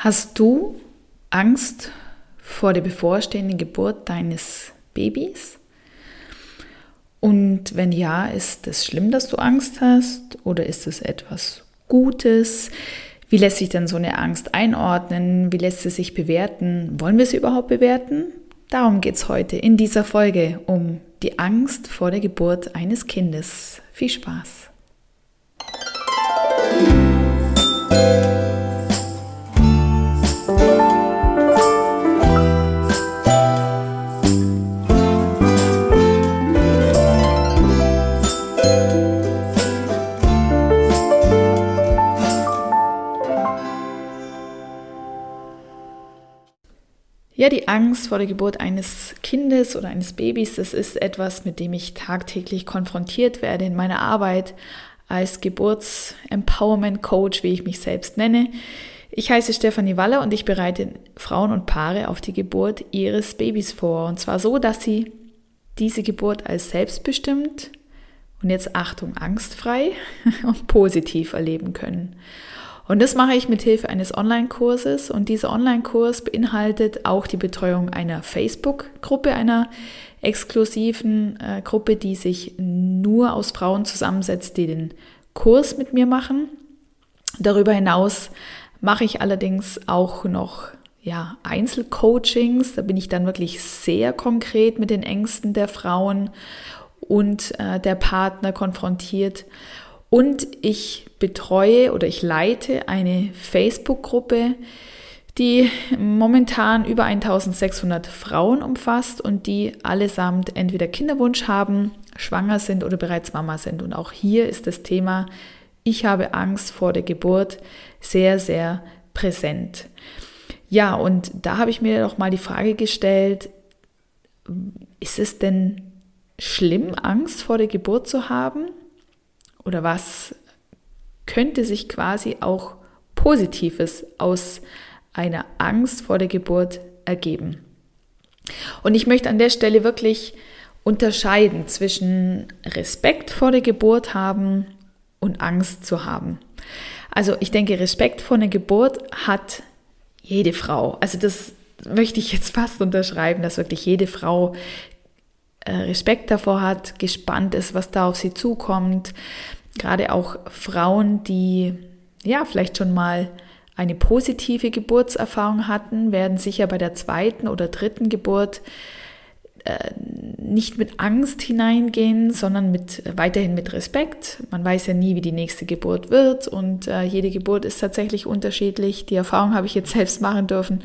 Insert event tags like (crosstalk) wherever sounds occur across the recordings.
Hast du Angst vor der bevorstehenden Geburt deines Babys? Und wenn ja, ist es schlimm, dass du Angst hast oder ist es etwas Gutes? Wie lässt sich denn so eine Angst einordnen? Wie lässt sie sich bewerten? Wollen wir sie überhaupt bewerten? Darum geht es heute in dieser Folge um die Angst vor der Geburt eines Kindes. Viel Spaß! Ja, die Angst vor der Geburt eines Kindes oder eines Babys, das ist etwas, mit dem ich tagtäglich konfrontiert werde in meiner Arbeit als Geburts-Empowerment-Coach, wie ich mich selbst nenne. Ich heiße Stefanie Waller und ich bereite Frauen und Paare auf die Geburt ihres Babys vor. Und zwar so, dass sie diese Geburt als selbstbestimmt und jetzt Achtung, angstfrei (laughs) und positiv erleben können. Und das mache ich mit Hilfe eines Online-Kurses und dieser Online-Kurs beinhaltet auch die Betreuung einer Facebook-Gruppe, einer exklusiven äh, Gruppe, die sich nur aus Frauen zusammensetzt, die den Kurs mit mir machen. Darüber hinaus mache ich allerdings auch noch ja, Einzelcoachings. Da bin ich dann wirklich sehr konkret mit den Ängsten der Frauen und äh, der Partner konfrontiert. Und ich betreue oder ich leite eine Facebook-Gruppe, die momentan über 1600 Frauen umfasst und die allesamt entweder Kinderwunsch haben, schwanger sind oder bereits Mama sind. Und auch hier ist das Thema, ich habe Angst vor der Geburt sehr, sehr präsent. Ja, und da habe ich mir doch mal die Frage gestellt, ist es denn schlimm, Angst vor der Geburt zu haben? Oder was könnte sich quasi auch Positives aus einer Angst vor der Geburt ergeben? Und ich möchte an der Stelle wirklich unterscheiden zwischen Respekt vor der Geburt haben und Angst zu haben. Also ich denke, Respekt vor der Geburt hat jede Frau. Also das möchte ich jetzt fast unterschreiben, dass wirklich jede Frau äh, Respekt davor hat, gespannt ist, was da auf sie zukommt, gerade auch Frauen, die ja vielleicht schon mal eine positive Geburtserfahrung hatten, werden sicher bei der zweiten oder dritten Geburt äh, nicht mit Angst hineingehen, sondern mit weiterhin mit Respekt. Man weiß ja nie, wie die nächste Geburt wird und äh, jede Geburt ist tatsächlich unterschiedlich. Die Erfahrung habe ich jetzt (laughs) selbst machen dürfen.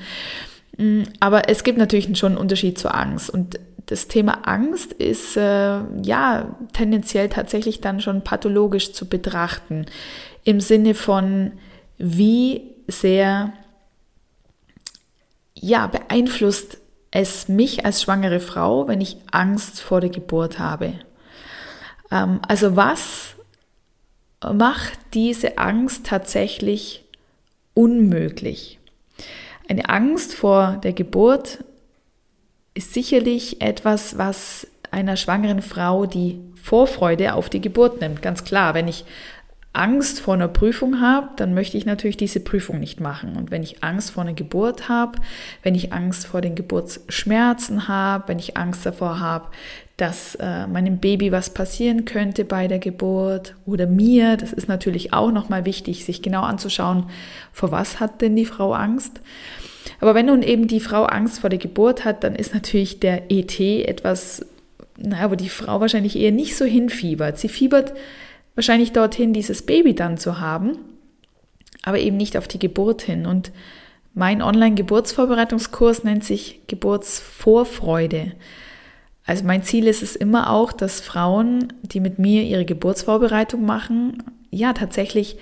Mm, aber es gibt natürlich schon einen Unterschied zur Angst und das Thema Angst ist äh, ja tendenziell tatsächlich dann schon pathologisch zu betrachten. Im Sinne von, wie sehr ja, beeinflusst es mich als schwangere Frau, wenn ich Angst vor der Geburt habe. Ähm, also was macht diese Angst tatsächlich unmöglich? Eine Angst vor der Geburt ist sicherlich etwas, was einer schwangeren Frau die Vorfreude auf die Geburt nimmt. Ganz klar, wenn ich Angst vor einer Prüfung habe, dann möchte ich natürlich diese Prüfung nicht machen. Und wenn ich Angst vor einer Geburt habe, wenn ich Angst vor den Geburtsschmerzen habe, wenn ich Angst davor habe, dass äh, meinem Baby was passieren könnte bei der Geburt oder mir, das ist natürlich auch nochmal wichtig, sich genau anzuschauen, vor was hat denn die Frau Angst. Aber wenn nun eben die Frau Angst vor der Geburt hat, dann ist natürlich der ET etwas, naja, wo die Frau wahrscheinlich eher nicht so hinfiebert. Sie fiebert wahrscheinlich dorthin, dieses Baby dann zu haben, aber eben nicht auf die Geburt hin. Und mein Online-Geburtsvorbereitungskurs nennt sich Geburtsvorfreude. Also mein Ziel ist es immer auch, dass Frauen, die mit mir ihre Geburtsvorbereitung machen, ja tatsächlich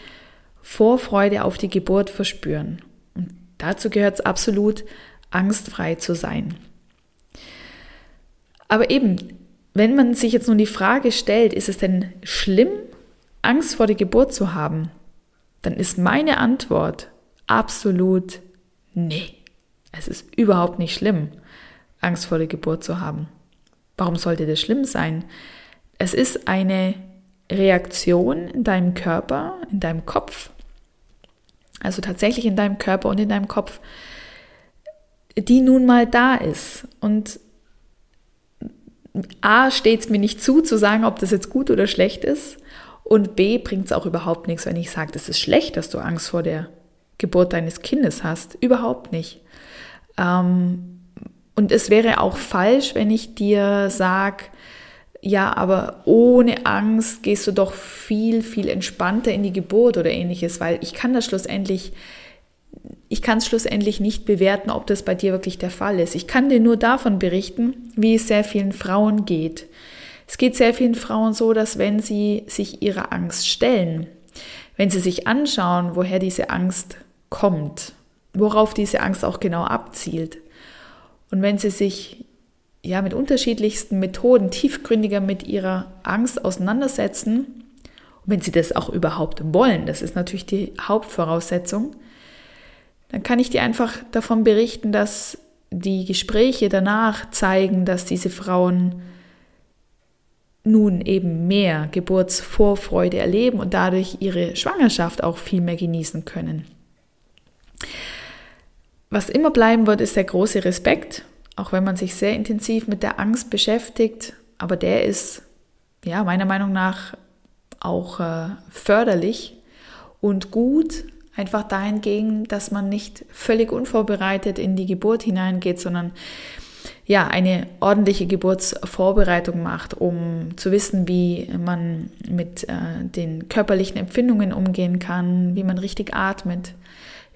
Vorfreude auf die Geburt verspüren. Dazu gehört es absolut, angstfrei zu sein. Aber eben, wenn man sich jetzt nun die Frage stellt, ist es denn schlimm, Angst vor der Geburt zu haben, dann ist meine Antwort absolut nee. Es ist überhaupt nicht schlimm, Angst vor der Geburt zu haben. Warum sollte das schlimm sein? Es ist eine Reaktion in deinem Körper, in deinem Kopf also tatsächlich in deinem Körper und in deinem Kopf, die nun mal da ist. Und A steht es mir nicht zu, zu sagen, ob das jetzt gut oder schlecht ist. Und B bringt es auch überhaupt nichts, wenn ich sage, das ist schlecht, dass du Angst vor der Geburt deines Kindes hast. Überhaupt nicht. Ähm, und es wäre auch falsch, wenn ich dir sage, ja, aber ohne Angst gehst du doch viel, viel entspannter in die Geburt oder ähnliches, weil ich kann das schlussendlich, ich kann es schlussendlich nicht bewerten, ob das bei dir wirklich der Fall ist. Ich kann dir nur davon berichten, wie es sehr vielen Frauen geht. Es geht sehr vielen Frauen so, dass wenn sie sich ihrer Angst stellen, wenn sie sich anschauen, woher diese Angst kommt, worauf diese Angst auch genau abzielt, und wenn sie sich ja mit unterschiedlichsten Methoden tiefgründiger mit ihrer Angst auseinandersetzen, wenn sie das auch überhaupt wollen, das ist natürlich die Hauptvoraussetzung, dann kann ich dir einfach davon berichten, dass die Gespräche danach zeigen, dass diese Frauen nun eben mehr Geburtsvorfreude erleben und dadurch ihre Schwangerschaft auch viel mehr genießen können. Was immer bleiben wird, ist der große Respekt auch wenn man sich sehr intensiv mit der Angst beschäftigt, aber der ist ja meiner Meinung nach auch äh, förderlich und gut, einfach dahingehend, dass man nicht völlig unvorbereitet in die Geburt hineingeht, sondern ja, eine ordentliche Geburtsvorbereitung macht, um zu wissen, wie man mit äh, den körperlichen Empfindungen umgehen kann, wie man richtig atmet,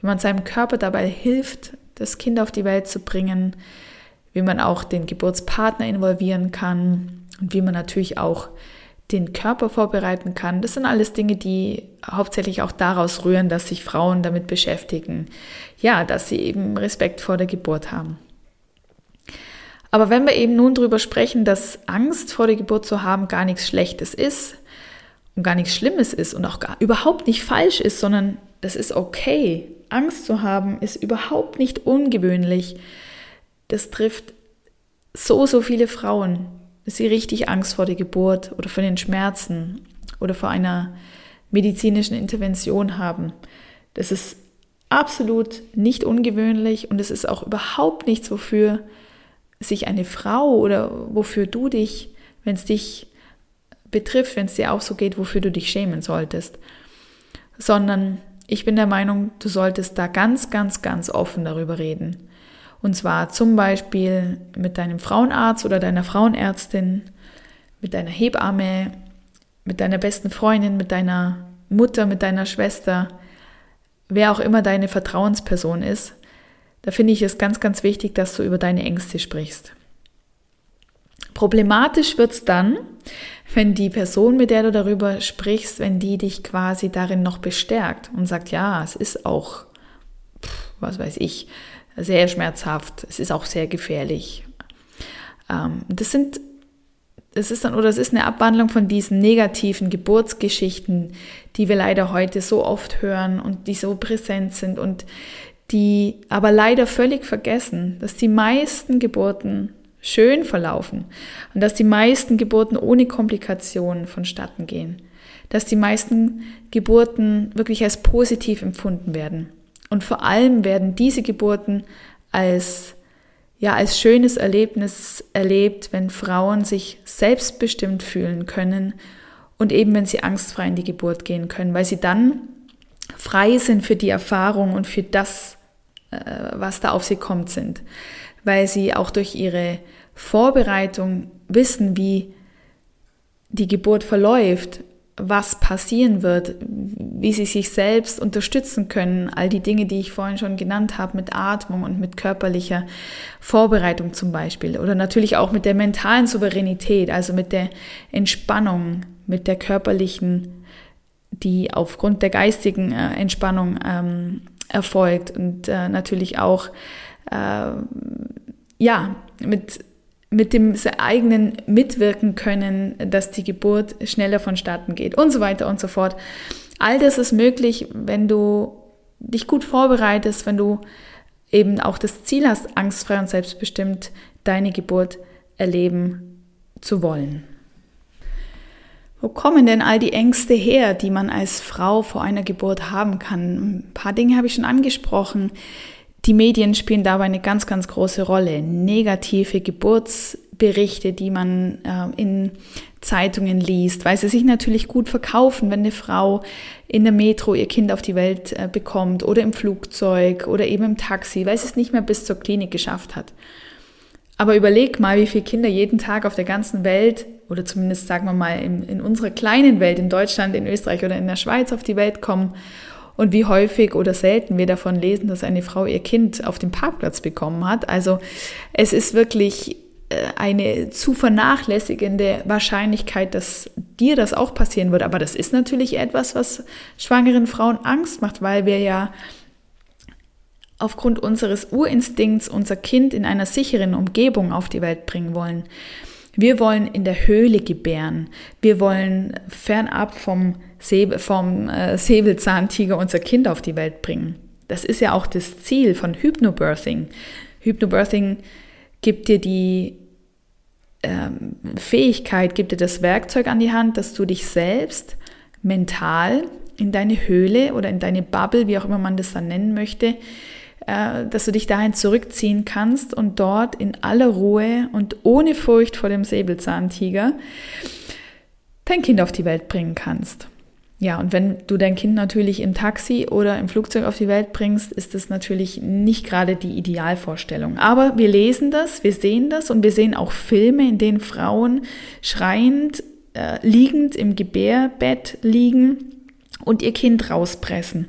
wie man seinem Körper dabei hilft, das Kind auf die Welt zu bringen, wie man auch den Geburtspartner involvieren kann und wie man natürlich auch den Körper vorbereiten kann. Das sind alles Dinge, die hauptsächlich auch daraus rühren, dass sich Frauen damit beschäftigen, ja, dass sie eben Respekt vor der Geburt haben. Aber wenn wir eben nun darüber sprechen, dass Angst vor der Geburt zu haben gar nichts Schlechtes ist und gar nichts Schlimmes ist und auch gar, überhaupt nicht falsch ist, sondern das ist okay. Angst zu haben ist überhaupt nicht ungewöhnlich das trifft so, so viele Frauen, dass sie richtig Angst vor der Geburt oder vor den Schmerzen oder vor einer medizinischen Intervention haben. Das ist absolut nicht ungewöhnlich und es ist auch überhaupt nichts, wofür sich eine Frau oder wofür du dich, wenn es dich betrifft, wenn es dir auch so geht, wofür du dich schämen solltest. Sondern ich bin der Meinung, du solltest da ganz, ganz, ganz offen darüber reden. Und zwar zum Beispiel mit deinem Frauenarzt oder deiner Frauenärztin, mit deiner Hebamme, mit deiner besten Freundin, mit deiner Mutter, mit deiner Schwester, wer auch immer deine Vertrauensperson ist. Da finde ich es ganz, ganz wichtig, dass du über deine Ängste sprichst. Problematisch wird es dann, wenn die Person, mit der du darüber sprichst, wenn die dich quasi darin noch bestärkt und sagt, ja, es ist auch, was weiß ich, sehr schmerzhaft, es ist auch sehr gefährlich. Ähm, das sind, es ist dann, oder es ist eine Abwandlung von diesen negativen Geburtsgeschichten, die wir leider heute so oft hören und die so präsent sind und die aber leider völlig vergessen, dass die meisten Geburten schön verlaufen und dass die meisten Geburten ohne Komplikationen vonstatten gehen, dass die meisten Geburten wirklich als positiv empfunden werden. Und vor allem werden diese Geburten als, ja, als schönes Erlebnis erlebt, wenn Frauen sich selbstbestimmt fühlen können und eben wenn sie angstfrei in die Geburt gehen können, weil sie dann frei sind für die Erfahrung und für das, äh, was da auf sie kommt sind, weil sie auch durch ihre Vorbereitung wissen, wie die Geburt verläuft, was passieren wird, wie sie sich selbst unterstützen können, all die Dinge, die ich vorhin schon genannt habe, mit Atmung und mit körperlicher Vorbereitung zum Beispiel. Oder natürlich auch mit der mentalen Souveränität, also mit der Entspannung, mit der körperlichen, die aufgrund der geistigen äh, Entspannung ähm, erfolgt und äh, natürlich auch äh, ja mit mit dem eigenen Mitwirken können, dass die Geburt schneller vonstatten geht und so weiter und so fort. All das ist möglich, wenn du dich gut vorbereitest, wenn du eben auch das Ziel hast, angstfrei und selbstbestimmt deine Geburt erleben zu wollen. Wo kommen denn all die Ängste her, die man als Frau vor einer Geburt haben kann? Ein paar Dinge habe ich schon angesprochen. Die Medien spielen dabei eine ganz, ganz große Rolle. Negative Geburtsberichte, die man äh, in Zeitungen liest, weil sie sich natürlich gut verkaufen, wenn eine Frau in der Metro ihr Kind auf die Welt äh, bekommt oder im Flugzeug oder eben im Taxi, weil sie es nicht mehr bis zur Klinik geschafft hat. Aber überleg mal, wie viele Kinder jeden Tag auf der ganzen Welt oder zumindest sagen wir mal in, in unserer kleinen Welt, in Deutschland, in Österreich oder in der Schweiz auf die Welt kommen und wie häufig oder selten wir davon lesen, dass eine Frau ihr Kind auf dem Parkplatz bekommen hat. Also es ist wirklich äh, eine zu vernachlässigende Wahrscheinlichkeit, dass dir das auch passieren wird. Aber das ist natürlich etwas, was schwangeren Frauen Angst macht, weil wir ja aufgrund unseres Urinstinkts unser Kind in einer sicheren Umgebung auf die Welt bringen wollen. Wir wollen in der Höhle gebären. Wir wollen fernab vom, vom äh, Säbelzahntiger unser Kind auf die Welt bringen. Das ist ja auch das Ziel von Hypnobirthing. Hypnobirthing gibt dir die ähm, Fähigkeit, gibt dir das Werkzeug an die Hand, dass du dich selbst mental in deine Höhle oder in deine Bubble, wie auch immer man das dann nennen möchte, äh, dass du dich dahin zurückziehen kannst und dort in aller Ruhe und ohne Furcht vor dem Säbelzahntiger dein Kind auf die Welt bringen kannst. Ja, und wenn du dein Kind natürlich im Taxi oder im Flugzeug auf die Welt bringst, ist das natürlich nicht gerade die Idealvorstellung. Aber wir lesen das, wir sehen das und wir sehen auch Filme, in denen Frauen schreiend, äh, liegend im Gebärbett liegen und ihr Kind rauspressen.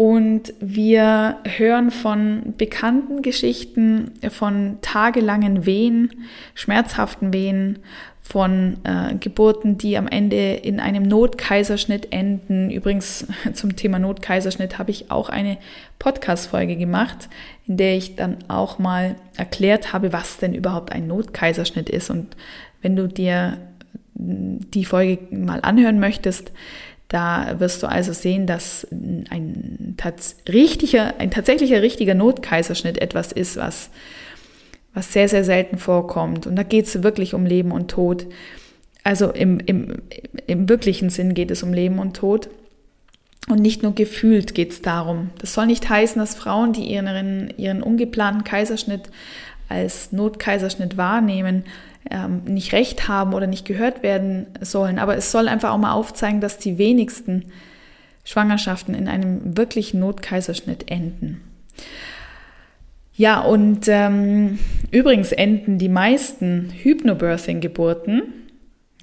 Und wir hören von bekannten Geschichten, von tagelangen Wehen, schmerzhaften Wehen, von äh, Geburten, die am Ende in einem Notkaiserschnitt enden. Übrigens (laughs) zum Thema Notkaiserschnitt habe ich auch eine Podcast-Folge gemacht, in der ich dann auch mal erklärt habe, was denn überhaupt ein Notkaiserschnitt ist. Und wenn du dir die Folge mal anhören möchtest, da wirst du also sehen, dass ein, tats richtiger, ein tatsächlicher richtiger Notkaiserschnitt etwas ist, was, was sehr, sehr selten vorkommt. Und da geht es wirklich um Leben und Tod. Also im, im, im wirklichen Sinn geht es um Leben und Tod. Und nicht nur gefühlt geht es darum. Das soll nicht heißen, dass Frauen, die ihren, ihren ungeplanten Kaiserschnitt als Notkaiserschnitt wahrnehmen, ähm, nicht recht haben oder nicht gehört werden sollen. Aber es soll einfach auch mal aufzeigen, dass die wenigsten Schwangerschaften in einem wirklichen Notkaiserschnitt enden. Ja, und ähm, übrigens enden die meisten Hypnobirthing-Geburten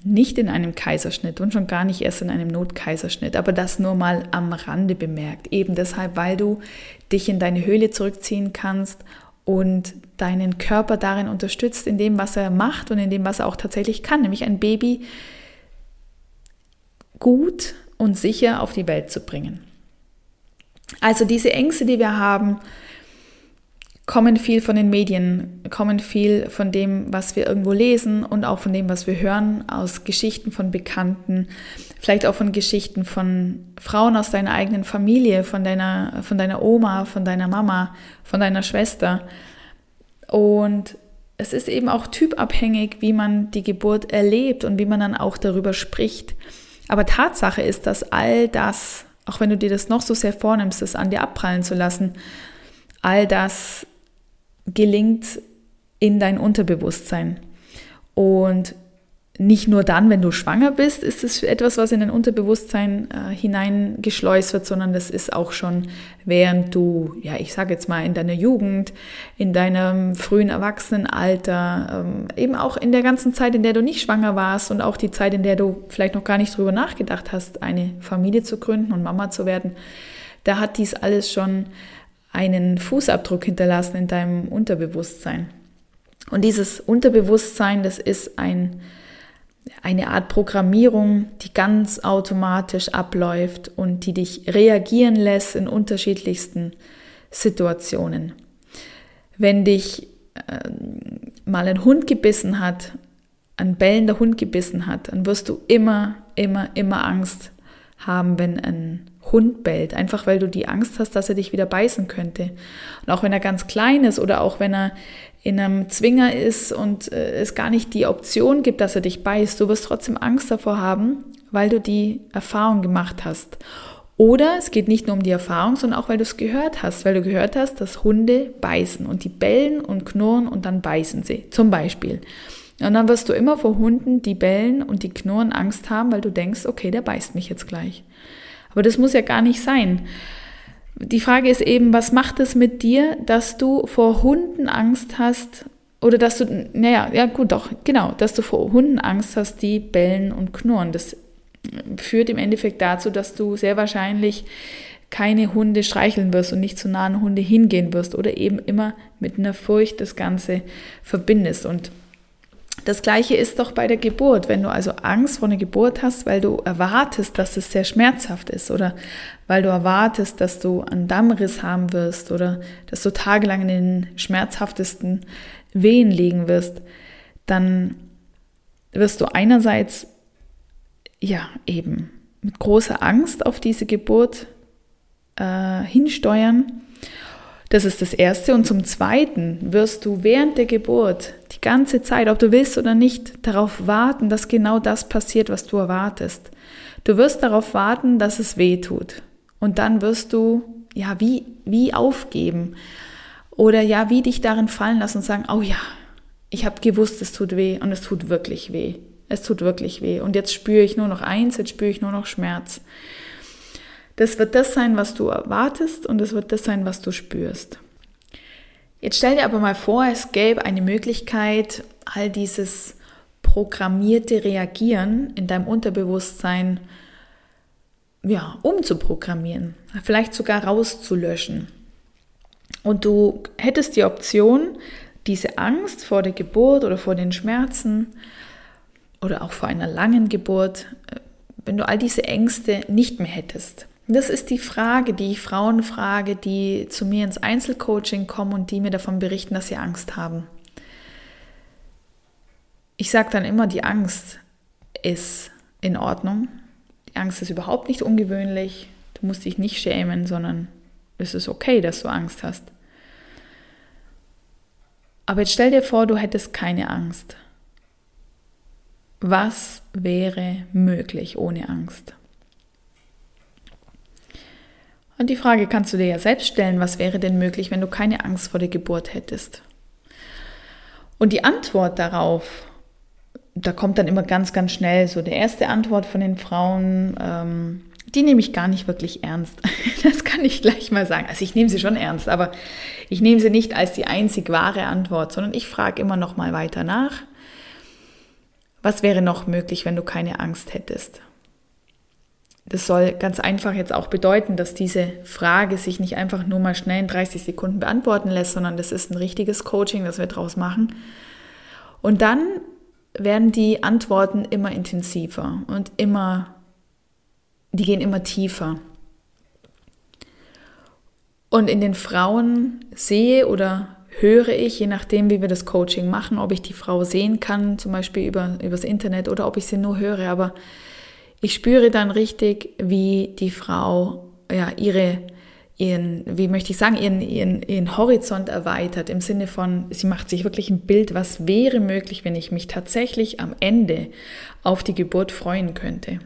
nicht in einem Kaiserschnitt und schon gar nicht erst in einem Notkaiserschnitt, aber das nur mal am Rande bemerkt. Eben deshalb, weil du dich in deine Höhle zurückziehen kannst und deinen Körper darin unterstützt, in dem, was er macht und in dem, was er auch tatsächlich kann, nämlich ein Baby gut und sicher auf die Welt zu bringen. Also diese Ängste, die wir haben, kommen viel von den Medien, kommen viel von dem, was wir irgendwo lesen und auch von dem, was wir hören aus Geschichten von Bekannten, vielleicht auch von Geschichten von Frauen aus deiner eigenen Familie, von deiner, von deiner Oma, von deiner Mama, von deiner Schwester. Und es ist eben auch typabhängig, wie man die Geburt erlebt und wie man dann auch darüber spricht. Aber Tatsache ist, dass all das, auch wenn du dir das noch so sehr vornimmst, es an dir abprallen zu lassen, all das gelingt in dein Unterbewusstsein. Und nicht nur dann, wenn du schwanger bist, ist es etwas, was in dein Unterbewusstsein äh, hineingeschleust wird, sondern das ist auch schon während du, ja, ich sage jetzt mal in deiner Jugend, in deinem frühen Erwachsenenalter, ähm, eben auch in der ganzen Zeit, in der du nicht schwanger warst und auch die Zeit, in der du vielleicht noch gar nicht drüber nachgedacht hast, eine Familie zu gründen und Mama zu werden, da hat dies alles schon einen Fußabdruck hinterlassen in deinem Unterbewusstsein. Und dieses Unterbewusstsein, das ist ein, eine Art Programmierung, die ganz automatisch abläuft und die dich reagieren lässt in unterschiedlichsten Situationen. Wenn dich äh, mal ein Hund gebissen hat, ein bellender Hund gebissen hat, dann wirst du immer, immer, immer Angst haben, wenn ein Hund bellt, einfach weil du die Angst hast, dass er dich wieder beißen könnte. Und auch wenn er ganz klein ist oder auch wenn er in einem Zwinger ist und äh, es gar nicht die Option gibt, dass er dich beißt, du wirst trotzdem Angst davor haben, weil du die Erfahrung gemacht hast. Oder es geht nicht nur um die Erfahrung, sondern auch, weil du es gehört hast, weil du gehört hast, dass Hunde beißen und die bellen und knurren und dann beißen sie, zum Beispiel. Und dann wirst du immer vor Hunden, die bellen und die knurren, Angst haben, weil du denkst, okay, der beißt mich jetzt gleich. Aber das muss ja gar nicht sein. Die Frage ist eben, was macht es mit dir, dass du vor Hunden Angst hast oder dass du, naja, ja gut, doch, genau, dass du vor Hunden Angst hast, die bellen und knurren. Das führt im Endeffekt dazu, dass du sehr wahrscheinlich keine Hunde streicheln wirst und nicht zu nahen Hunde hingehen wirst oder eben immer mit einer Furcht das Ganze verbindest. Und das gleiche ist doch bei der Geburt. Wenn du also Angst vor einer Geburt hast, weil du erwartest, dass es sehr schmerzhaft ist oder weil du erwartest, dass du einen Dammriss haben wirst oder dass du tagelang in den schmerzhaftesten Wehen liegen wirst, dann wirst du einerseits ja eben mit großer Angst auf diese Geburt äh, hinsteuern. Das ist das Erste. Und zum Zweiten wirst du während der Geburt die ganze Zeit, ob du willst oder nicht, darauf warten, dass genau das passiert, was du erwartest. Du wirst darauf warten, dass es weh tut. Und dann wirst du, ja, wie, wie aufgeben. Oder ja, wie dich darin fallen lassen und sagen, oh ja, ich habe gewusst, es tut weh und es tut wirklich weh. Es tut wirklich weh. Und jetzt spüre ich nur noch eins, jetzt spüre ich nur noch Schmerz. Das wird das sein, was du erwartest und es wird das sein, was du spürst. Jetzt stell dir aber mal vor, es gäbe eine Möglichkeit, all dieses programmierte Reagieren in deinem Unterbewusstsein ja, umzuprogrammieren, vielleicht sogar rauszulöschen. Und du hättest die Option, diese Angst vor der Geburt oder vor den Schmerzen oder auch vor einer langen Geburt, äh, wenn du all diese Ängste nicht mehr hättest. Das ist die Frage, die ich Frauen frage, die zu mir ins Einzelcoaching kommen und die mir davon berichten, dass sie Angst haben. Ich sage dann immer, die Angst ist in Ordnung. Die Angst ist überhaupt nicht ungewöhnlich. Du musst dich nicht schämen, sondern es ist okay, dass du Angst hast. Aber jetzt stell dir vor, du hättest keine Angst. Was wäre möglich ohne Angst? Und die Frage kannst du dir ja selbst stellen, was wäre denn möglich, wenn du keine Angst vor der Geburt hättest? Und die Antwort darauf, da kommt dann immer ganz, ganz schnell so die erste Antwort von den Frauen, ähm, die nehme ich gar nicht wirklich ernst. (laughs) Das kann ich gleich mal sagen. Also ich nehme sie schon ernst, aber ich nehme sie nicht als die einzig wahre Antwort, sondern ich frage immer noch mal weiter nach. Was wäre noch möglich, wenn du keine Angst hättest? Das soll ganz einfach jetzt auch bedeuten, dass diese Frage sich nicht einfach nur mal schnell in 30 Sekunden beantworten lässt, sondern das ist ein richtiges Coaching, das wir draus machen. Und dann werden die Antworten immer intensiver und immer, die gehen immer tiefer. Und in den Frauen sehe oder höre ich, je nachdem, wie wir das Coaching machen, ob ich die Frau sehen kann, zum Beispiel über, übers Internet oder ob ich sie nur höre. Aber ich spüre dann richtig, wie die Frau ja, ihre, ihren, wie möchte ich sagen, ihren, ihren, ihren Horizont erweitert, im Sinne von, sie macht sich wirklich ein Bild, was wäre möglich, wenn ich mich tatsächlich am Ende auf die Geburt freuen könnte.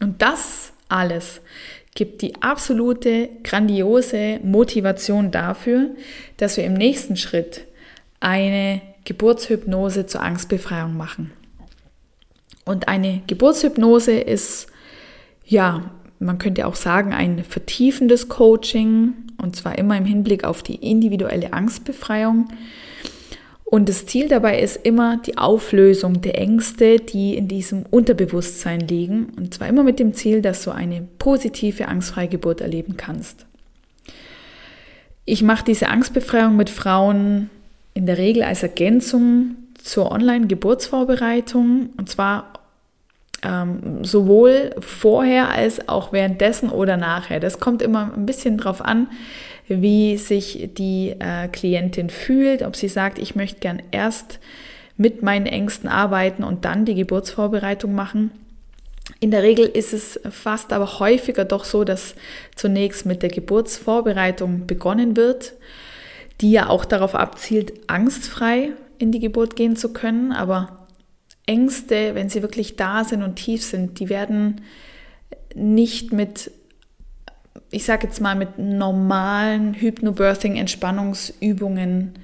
Und das alles gibt die absolute grandiose Motivation dafür, dass wir im nächsten Schritt eine Geburtshypnose zur Angstbefreiung machen. Und eine Geburtshypnose ist, ja, man könnte auch sagen, ein vertiefendes Coaching und zwar immer im Hinblick auf die individuelle Angstbefreiung. Und das Ziel dabei ist immer die Auflösung der Ängste, die in diesem Unterbewusstsein liegen. Und zwar immer mit dem Ziel, dass du eine positive, angstfreie Geburt erleben kannst. Ich mache diese Angstbefreiung mit Frauen in der Regel als Ergänzung zur Online-Geburtsvorbereitung. Und zwar ähm, sowohl vorher als auch währenddessen oder nachher. Das kommt immer ein bisschen drauf an, wie sich die äh, Klientin fühlt, ob sie sagt, ich möchte gern erst mit meinen Ängsten arbeiten und dann die Geburtsvorbereitung machen. In der Regel ist es fast aber häufiger doch so, dass zunächst mit der Geburtsvorbereitung begonnen wird, die ja auch darauf abzielt, angstfrei in die Geburt gehen zu können. Aber Ängste, wenn sie wirklich da sind und tief sind, die werden nicht mit, ich sage jetzt mal, mit normalen Hypnobirthing-Entspannungsübungen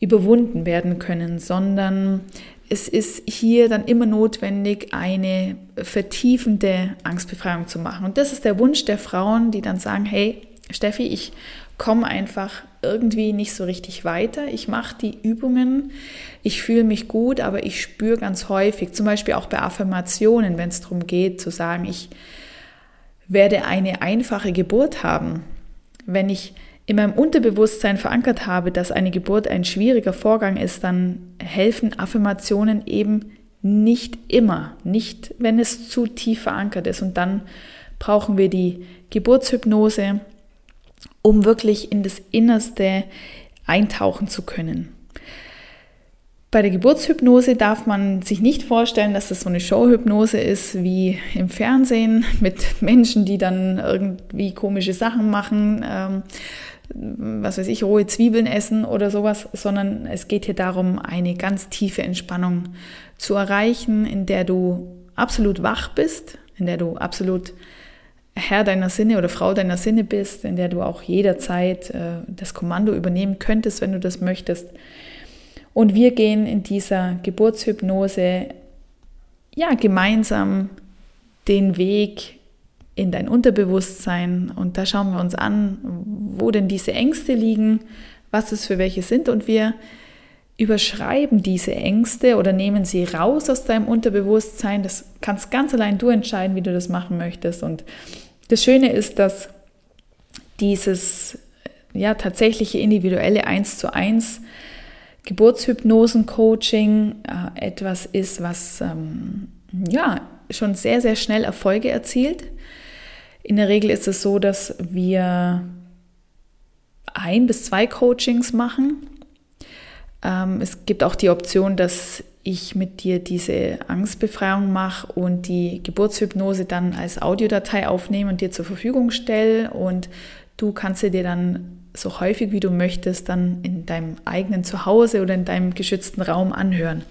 überwunden werden können, sondern es ist hier dann immer notwendig, eine vertiefende Angstbefreiung zu machen. Und das ist der Wunsch der Frauen, die dann sagen, hey, Steffi, ich komme einfach irgendwie nicht so richtig weiter. Ich mache die Übungen, ich fühle mich gut, aber ich spüre ganz häufig, zum Beispiel auch bei Affirmationen, wenn es darum geht, zu sagen, ich werde eine einfache Geburt haben. Wenn ich in meinem Unterbewusstsein verankert habe, dass eine Geburt ein schwieriger Vorgang ist, dann helfen Affirmationen eben nicht immer, nicht wenn es zu tief verankert ist. Und dann brauchen wir die Geburtshypnose, um wirklich in das Innerste eintauchen zu können. Bei der Geburtshypnose darf man sich nicht vorstellen, dass das so eine Showhypnose ist wie im Fernsehen mit Menschen, die dann irgendwie komische Sachen machen, ähm, was weiß ich, rohe Zwiebeln essen oder sowas, sondern es geht hier darum, eine ganz tiefe Entspannung zu erreichen, in der du absolut wach bist, in der du absolut Herr deiner Sinne oder Frau deiner Sinne bist, in der du auch jederzeit äh, das Kommando übernehmen könntest, wenn du das möchtest. Und wir gehen in dieser Geburtshypnose ja gemeinsam den Weg in dein Unterbewusstsein und da schauen wir uns an, wo denn diese Ängste liegen, was es für welche sind und wir überschreiben diese Ängste oder nehmen sie raus aus deinem Unterbewusstsein. Das kannst ganz allein du entscheiden, wie du das machen möchtest. Und das Schöne ist, dass dieses ja tatsächliche individuelle 1 zu 1 Geburtshypnosen-Coaching äh, etwas ist, was ähm, ja schon sehr, sehr schnell Erfolge erzielt. In der Regel ist es so, dass wir ein bis zwei Coachings machen. Ähm, es gibt auch die Option, dass ich mit dir diese Angstbefreiung mache und die Geburtshypnose dann als Audiodatei aufnehme und dir zur Verfügung stelle und du kannst sie dir dann so häufig wie du möchtest dann in deinem eigenen Zuhause oder in deinem geschützten Raum anhören.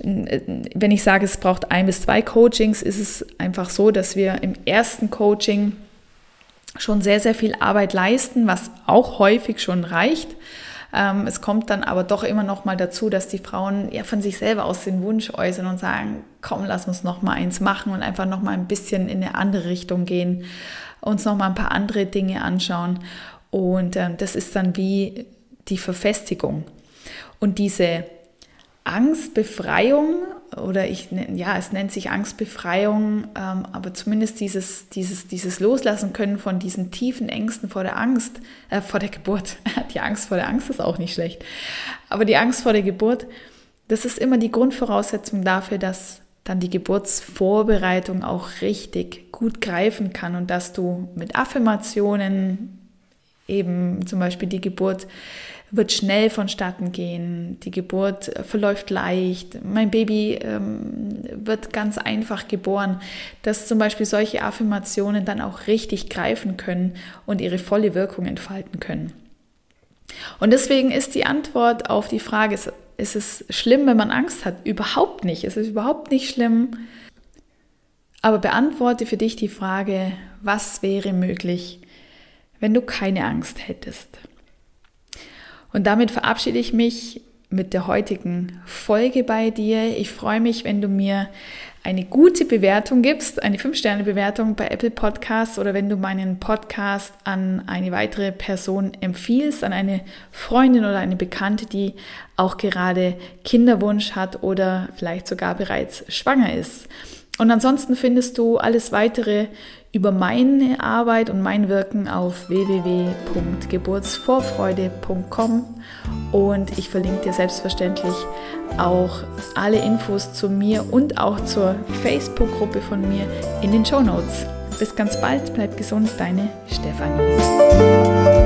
Wenn ich sage, es braucht ein bis zwei Coachings, ist es einfach so, dass wir im ersten Coaching schon sehr, sehr viel Arbeit leisten, was auch häufig schon reicht. Ähm, es kommt dann aber doch immer noch mal dazu, dass die Frauen ja von sich selber aus den Wunsch äußern und sagen, komm, lass uns noch mal eins machen und einfach noch mal ein bisschen in eine andere Richtung gehen, uns noch mal ein paar andere Dinge anschauen. Und äh, das ist dann wie die Verfestigung. Und diese Angstbefreiung oder ich ja, es nennt sich Angstbefreiung, ähm, aber zumindest dieses, dieses, dieses Loslassen können von diesen tiefen Ängsten vor der Angst, äh, vor der Geburt. (laughs) Die Angst vor der Angst ist auch nicht schlecht. Aber die Angst vor der Geburt, das ist immer die Grundvoraussetzung dafür, dass dann die Geburtsvorbereitung auch richtig gut greifen kann und dass du mit Affirmationen, eben zum Beispiel die Geburt wird schnell vonstatten gehen, die Geburt verläuft leicht, mein Baby ähm, wird ganz einfach geboren, dass zum Beispiel solche Affirmationen dann auch richtig greifen können und ihre volle Wirkung entfalten können. Und deswegen ist die Antwort auf die Frage, ist, ist es schlimm, wenn man Angst hat? Überhaupt nicht. Es ist überhaupt nicht schlimm. Aber beantworte für dich die Frage, was wäre möglich, wenn du keine Angst hättest. Und damit verabschiede ich mich mit der heutigen Folge bei dir. Ich freue mich, wenn du mir eine gute Bewertung gibst, eine 5-Sterne-Bewertung bei Apple Podcasts oder wenn du meinen Podcast an eine weitere Person empfiehlst, an eine Freundin oder eine Bekannte, die auch gerade Kinderwunsch hat oder vielleicht sogar bereits schwanger ist. Und ansonsten findest du alles weitere über meine Arbeit und mein Wirken auf www.geburtsvorfreude.com und ich verlinke dir selbstverständlich auch alle Infos zu mir und auch zur Facebook-Gruppe von mir in den Show Notes. Bis ganz bald, bleib gesund, deine Stefanie.